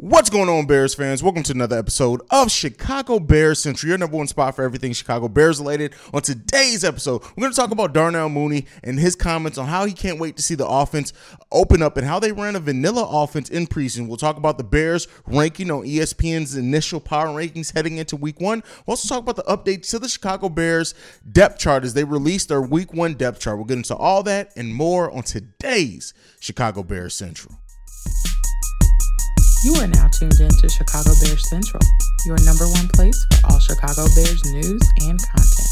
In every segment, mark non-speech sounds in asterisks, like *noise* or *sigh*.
What's going on, Bears fans? Welcome to another episode of Chicago Bears Central, your number one spot for everything Chicago Bears related. On today's episode, we're going to talk about Darnell Mooney and his comments on how he can't wait to see the offense open up and how they ran a vanilla offense in preseason. We'll talk about the Bears ranking on ESPN's initial power rankings heading into week one. We'll also talk about the updates to the Chicago Bears depth chart as they released their week one depth chart. We'll get into all that and more on today's Chicago Bears Central. You are now tuned in to Chicago Bears Central, your number one place for all Chicago Bears news and content.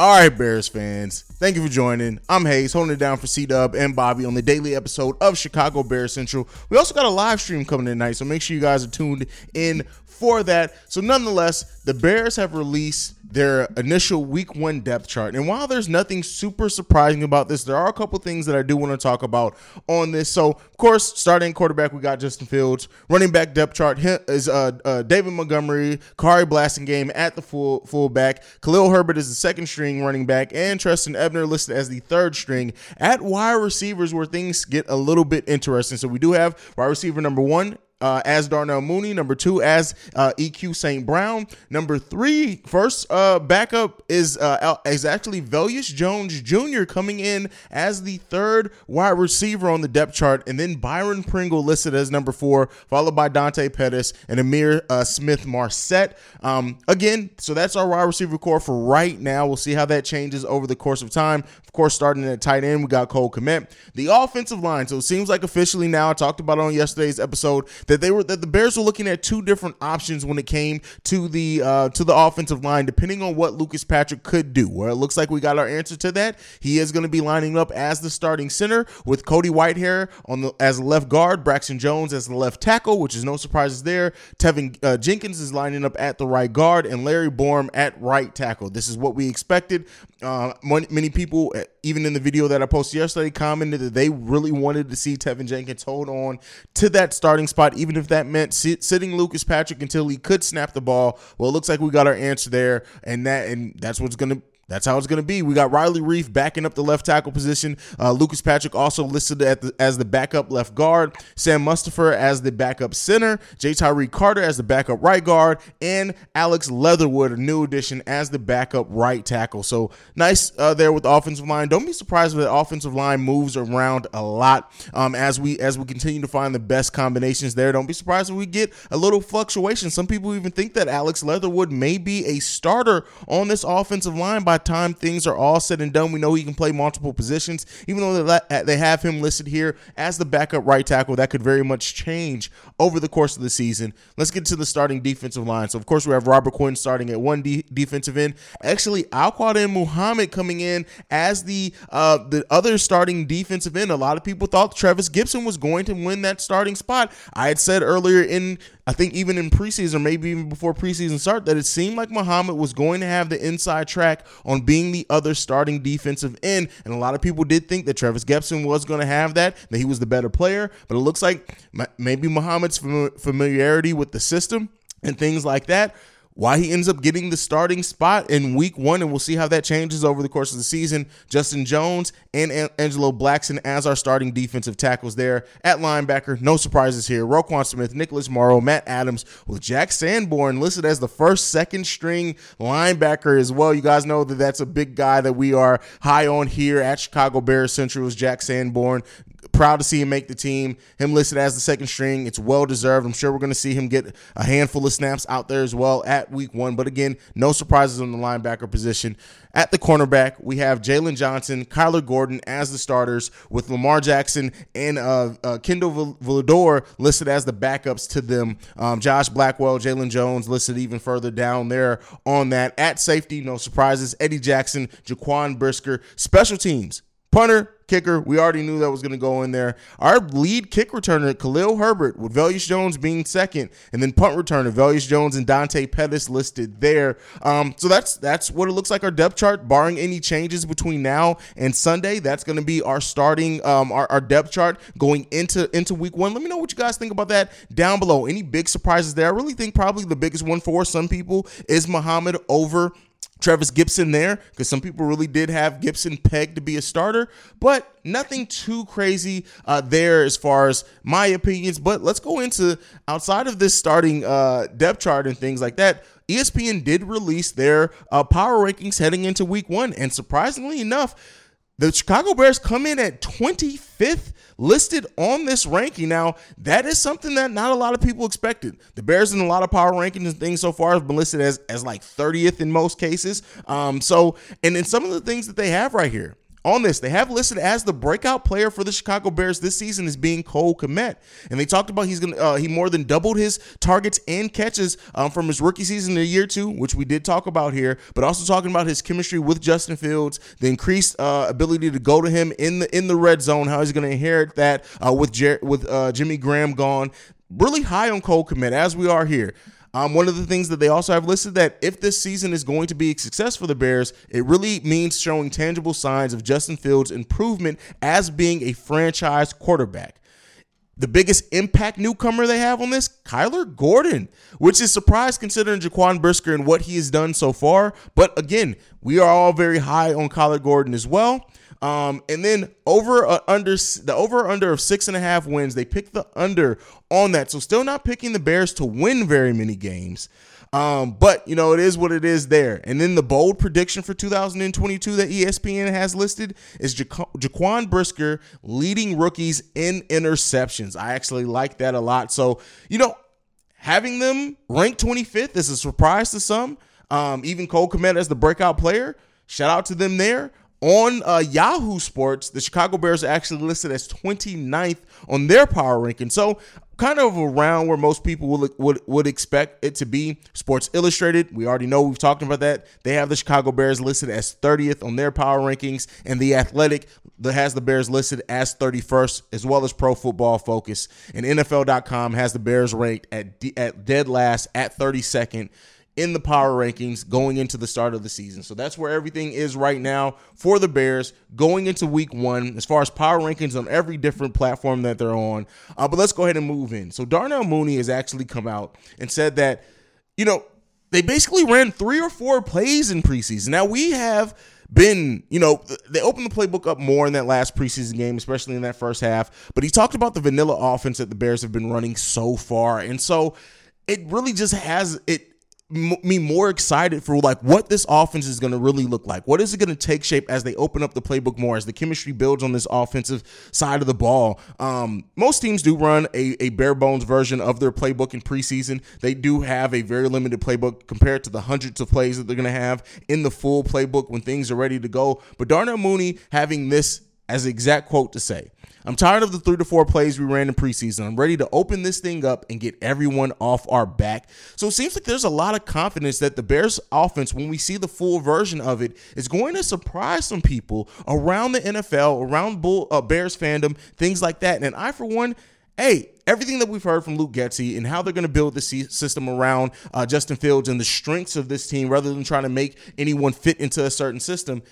All right, Bears fans, thank you for joining. I'm Haize, holding it down for C Dub and Bobby on the daily episode of Chicago Bears Central. We also got a live stream coming tonight, so make sure you guys are tuned in for that. So, nonetheless, the Bears have released their initial week one depth chart. And while there's nothing super surprising about this, there are a couple things that I do want to talk about on this. So, of course, starting quarterback, we got Justin Fields. Running back depth chart is uh, uh, David Montgomery, Khari Blasingame at the full fullback. Khalil Herbert is the second string running back, and Trestan Ebner listed as the third string. At wide receivers, where things get a little bit interesting. So we do have wide receiver number one uh, as Darnell Mooney. Number two, as uh, EQ St. Brown. Number three, first uh, backup is uh, is actually Velus Jones Jr. coming in as the third wide receiver on the depth chart, and then Byron Pringle listed as number four, followed by Dante Pettis and Ihmir uh, Smith Marsette. Um, again, so that's our wide receiver core for right now. We'll see how that changes over the course of time. Of course, starting at tight end, we got Cole Kmet. The offensive line. So it seems like officially now, I talked about on yesterday's episode that they were that the Bears were looking at two different options when it came to the uh, to the offensive line, depending on what Lucas Patrick could do. Where it looks like we got our answer to that. He is going to be lining up as the starting center with Cody Whitehair on the as left guard, Braxton Jones as the left tackle, which is no surprises there. Teven uh, Jenkins is lining up at the right guard, and Larry Borom at right tackle. This is what we expected. Uh, many people, even in the video that I posted yesterday, commented that they really wanted to see Teven Jenkins hold on to that starting spot, even if that meant sit, sitting Lucas Patrick until he could snap the ball. Well, it looks like we got our answer there, and that and that's what's going to that's how it's going to be. We got Riley Reiff backing up the left tackle position. Uh, Lucas Patrick also listed the, as the backup left guard. Sam Mustipher as the backup center. Ja'Tyre Carter as the backup right guard. And Alex Leatherwood, a new addition, as the backup right tackle. So nice uh, there with the offensive line. Don't be surprised if the offensive line moves around a lot um, as we as we continue to find the best combinations there. Don't be surprised if we get a little fluctuation. Some people even think that Alex Leatherwood may be a starter on this offensive line by time things are all said and done, we know he can play multiple positions. Even though they have him listed here as the backup right tackle, that could very much change over the course of the season. Let's get to the starting defensive line. So, of course, we have Robert Quinn starting at one de- defensive end. Actually, Al-Quadin Muhammad coming in as the uh, the other starting defensive end. A lot of people thought Trevis Gipson was going to win that starting spot. I had said earlier in I think even in preseason, maybe even before preseason start, that it seemed like Muhammad was going to have the inside track on being the other starting defensive end. And a lot of people did think that Trevis Gipson was going to have that, that he was the better player. But it looks like maybe Muhammad's familiarity with the system and things like that why he ends up getting the starting spot in week one, and we'll see how that changes over the course of the season. Justin Jones and Angelo Blackson as our starting defensive tackles there at linebacker. No surprises here. Roquan Smith, Nicholas Morrow, Matt Adams, with Jack Sanborn listed as the first second string linebacker as well. You guys know that that's a big guy that we are high on here at Chicago Bears Central is Jack Sanborn proud to see him make the team. Him listed as the second string. It's well deserved. I'm sure we're going to see him get a handful of snaps out there as well at week one. But again, no surprises on the linebacker position. At the cornerback, we have Jaylon Johnson, Kyler Gordon as the starters, with Lamar Jackson and uh, uh, Kindle Vildor listed as the backups to them. Um, Josh Blackwell, Jaylon Jones listed even further down there on that. At safety, no surprises. Eddie Jackson, Jaquan Brisker. Special teams, punter, kicker, we already knew that was going to go in there. Our lead kick returner, Khalil Herbert, with Velus Jones being second, and then punt returner, Velus Jones and Dante Pettis listed there. Um, so that's that's what it looks like our depth chart, barring any changes between now and Sunday. That's going to be our starting um, our, our depth chart going into into week one. Let me know what you guys think about that down below. Any big surprises there? I really think probably the biggest one for some people is Muhammad over Trevis Gipson there because some people really did have Gipson pegged to be a starter, but nothing too crazy uh, there as far as my opinions. But let's go into outside of this starting uh, depth chart and things like that. ESPN did release their uh, power rankings heading into week one, and surprisingly enough, the Chicago Bears come in at 25th listed on this ranking. Now, that is something that not a lot of people expected. The Bears in a lot of power rankings and things so far have been listed as as like 30th in most cases. Um, so, and then some of the things that they have right here, on this, they have listed as the breakout player for the Chicago Bears this season as being Cole Kmet, and they talked about he's gonna uh, he more than doubled his targets and catches um, from his rookie season to year two, which we did talk about here, but also talking about his chemistry with Justin Fields, the increased uh, ability to go to him in the in the red zone, how he's going to inherit that uh, with Jer- with uh, Jimmy Graham gone. Really high on Cole Kmet as we are here. Um, one of the things that they also have listed that if this season is going to be a success for the Bears, it really means showing tangible signs of Justin Fields' improvement as being a franchise quarterback. The biggest impact newcomer they have on this, Kyler Gordon, which is surprise considering Jaquan Brisker and what he has done so far. But again, we are all very high on Kyler Gordon as well. Um, and then over uh, under the over under of six and a half wins, they picked the under on that. So still not picking the Bears to win very many games. Um, but you know, it is what it is there. And then the bold prediction for 2022 that ESPN has listed is ja- Jaquan Brisker leading rookies in interceptions. I actually like that a lot. So, you know, having them ranked 25th is a surprise to some. Um, even Cole Kmet as the breakout player. Shout out to them there. On uh, Yahoo Sports, the Chicago Bears are actually listed as 29th on their power ranking. So, kind of around where most people would, would, would expect it to be. Sports Illustrated, we already know we've talked about that. They have the Chicago Bears listed as 30th on their power rankings, and The Athletic has the Bears listed as 31st, as well as Pro Football Focus. And NFL.com has the Bears ranked at, at dead last at 32nd in the power rankings going into the start of the season. So that's where everything is right now for the Bears going into week one as far as power rankings on every different platform that they're on. Uh, but let's go ahead and move in. So Darnell Mooney has actually come out and said that, you know, they basically ran three or four plays in preseason. Now we have been, you know, they opened the playbook up more in that last preseason game, especially in that first half. But he talked about the vanilla offense that the Bears have been running so far. And so it really just has it me more excited for like what this offense is going to really look like. What is it going to take shape as they open up the playbook more, as the chemistry builds on this offensive side of the ball? Um, most teams do run a, a bare bones version of their playbook in preseason. They do have a very limited playbook compared to the hundreds of plays that they're going to have in the full playbook when things are ready to go. But Darnell Mooney having this as exact quote to say. I'm tired of the three to four plays we ran in preseason. I'm ready to open this thing up and get everyone off our back. So it seems like there's a lot of confidence that the Bears offense, when we see the full version of it, is going to surprise some people around the NFL, around Bull, uh, Bears fandom, things like that. And I, for one, hey, everything that we've heard from Luke Getsy and how they're going to build the system around uh, Justin Fields and the strengths of this team rather than trying to make anyone fit into a certain system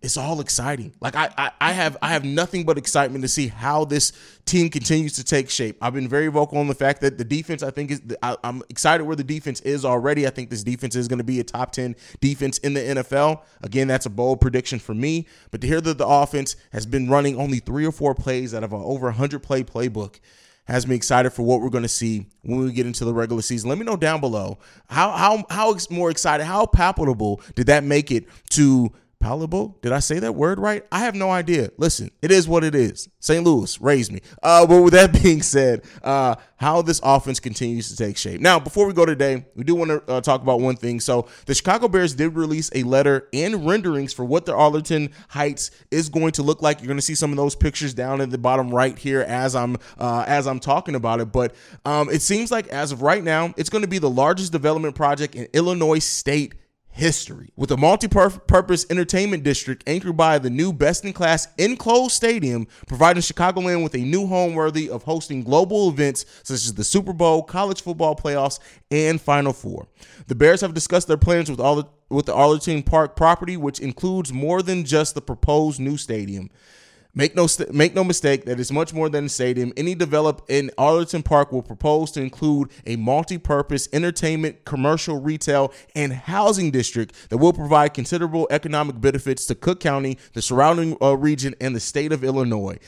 it's all exciting. Like I, I, I, have I have nothing but excitement to see how this team continues to take shape. I've been very vocal on the fact that the defense I think is I, am excited where the defense is already. I think this defense is going to be a top 10 defense in the NFL. Again, that's a bold prediction for me, but to hear that the offense has been running only 3 or 4 plays out of an over 100 play playbook has me excited for what we're going to see when we get into the regular season. Let me know down below how how how more excited, how palpable did that make it to palatable. Did I say that word right? I have no idea. Listen, it is what it is. St. Louis raised me. Uh, but with that *laughs* being said, uh, how this offense continues to take shape. Now, before we go today, we do want to uh, talk about one thing. So, the Chicago Bears did release a letter and renderings for what the Arlington Heights is going to look like. You're going to see some of those pictures down at the bottom right here as I'm uh, as I'm talking about it. But um, it seems like as of right now, it's going to be the largest development project in Illinois State history. With a multi purpose entertainment district anchored by the new best in class enclosed stadium, providing Chicagoland with a new home worthy of hosting global events such as the Super Bowl, college football playoffs, and Final Four. The Bears have discussed their plans with all the with the Arlington Park property, which includes more than just the proposed new stadium. Make no st- make no mistake that it's much more than a stadium. Any develop in Arlington Park will propose to include a multi-purpose entertainment, commercial, retail, and housing district that will provide considerable economic benefits to Cook County, the surrounding uh, region, and the state of Illinois.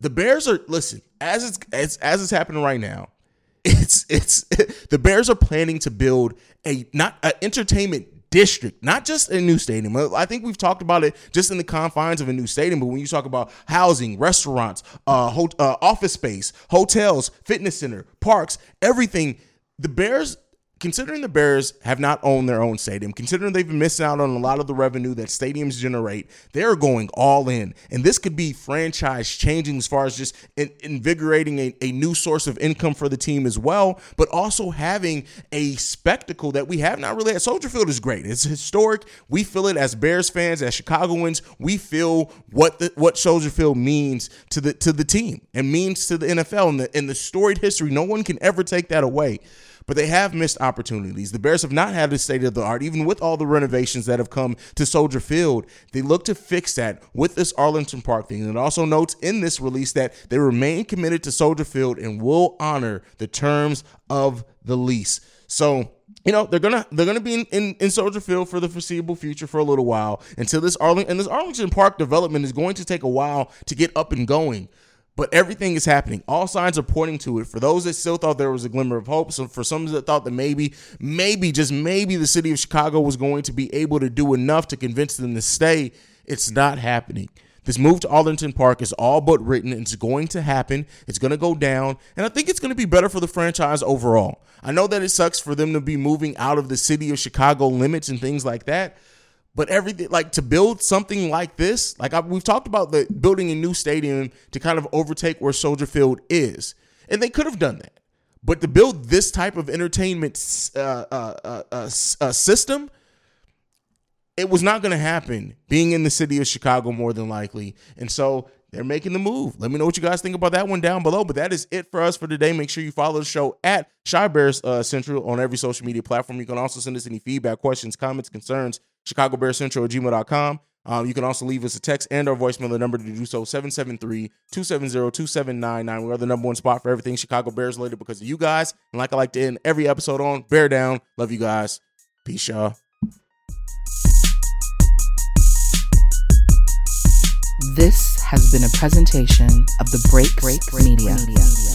The Bears are listen as it's as, as it's happening right now. *laughs* It's it's *laughs* the Bears are planning to build a not an entertainment district, not just a new stadium. I think we've talked about it just in the confines of a new stadium, but when you talk about housing, restaurants, uh, ho- uh, office space, hotels, fitness center, parks, everything, the Bears considering the Bears have not owned their own stadium, considering they've been missing out on a lot of the revenue that stadiums generate, they're going all in. And this could be franchise changing as far as just in, invigorating a, a new source of income for the team as well, but also having a spectacle that we have not really had. Soldier Field is great. It's historic. We feel it as Bears fans, as Chicagoans. We feel what the, what Soldier Field means to the to the team and means to the NFL and the, and the storied history. No one can ever take that away but they have missed opportunities. The Bears have not had a state of the art, even with all the renovations that have come to Soldier Field. They look to fix that with this Arlington Park thing. And it also notes in this release that they remain committed to Soldier Field and will honor the terms of the lease. So, you know they're gonna they're gonna be in, in, in, Soldier Field for the foreseeable future for a little while until this Arlington and this Arlington Park development is going to take a while to get up and going but everything is happening. All signs are pointing to it. For those that still thought there was a glimmer of hope, so for some that thought that maybe, maybe, just maybe the city of Chicago was going to be able to do enough to convince them to stay, it's not happening. This move to Arlington Park is all but written. It's going to happen. It's going to go down. And I think it's going to be better for the franchise overall. I know that it sucks for them to be moving out of the city of Chicago limits and things like that. But everything, like to build something like this, like I, we've talked about the building a new stadium to kind of overtake where Soldier Field is, and they could have done that. But to build this type of entertainment uh, uh, uh, uh, uh system, it was not going to happen. Being in the city of Chicago, more than likely, and so they're making the move. Let me know what you guys think about that one down below. But that is it for us for today. Make sure you follow the show at Chi Bears uh, Central on every social media platform. You can also send us any feedback, questions, comments, concerns Chicago Bears Central at gmail.com. Um, you can also leave us a text and our voicemail. The number to do so 773-270-2799. We are the number one spot for everything Chicago Bears related because of you guys. And like I like to end every episode on, bear down. Love you guys. Peace, y'all. This has been a presentation of the Break Break Media. Media.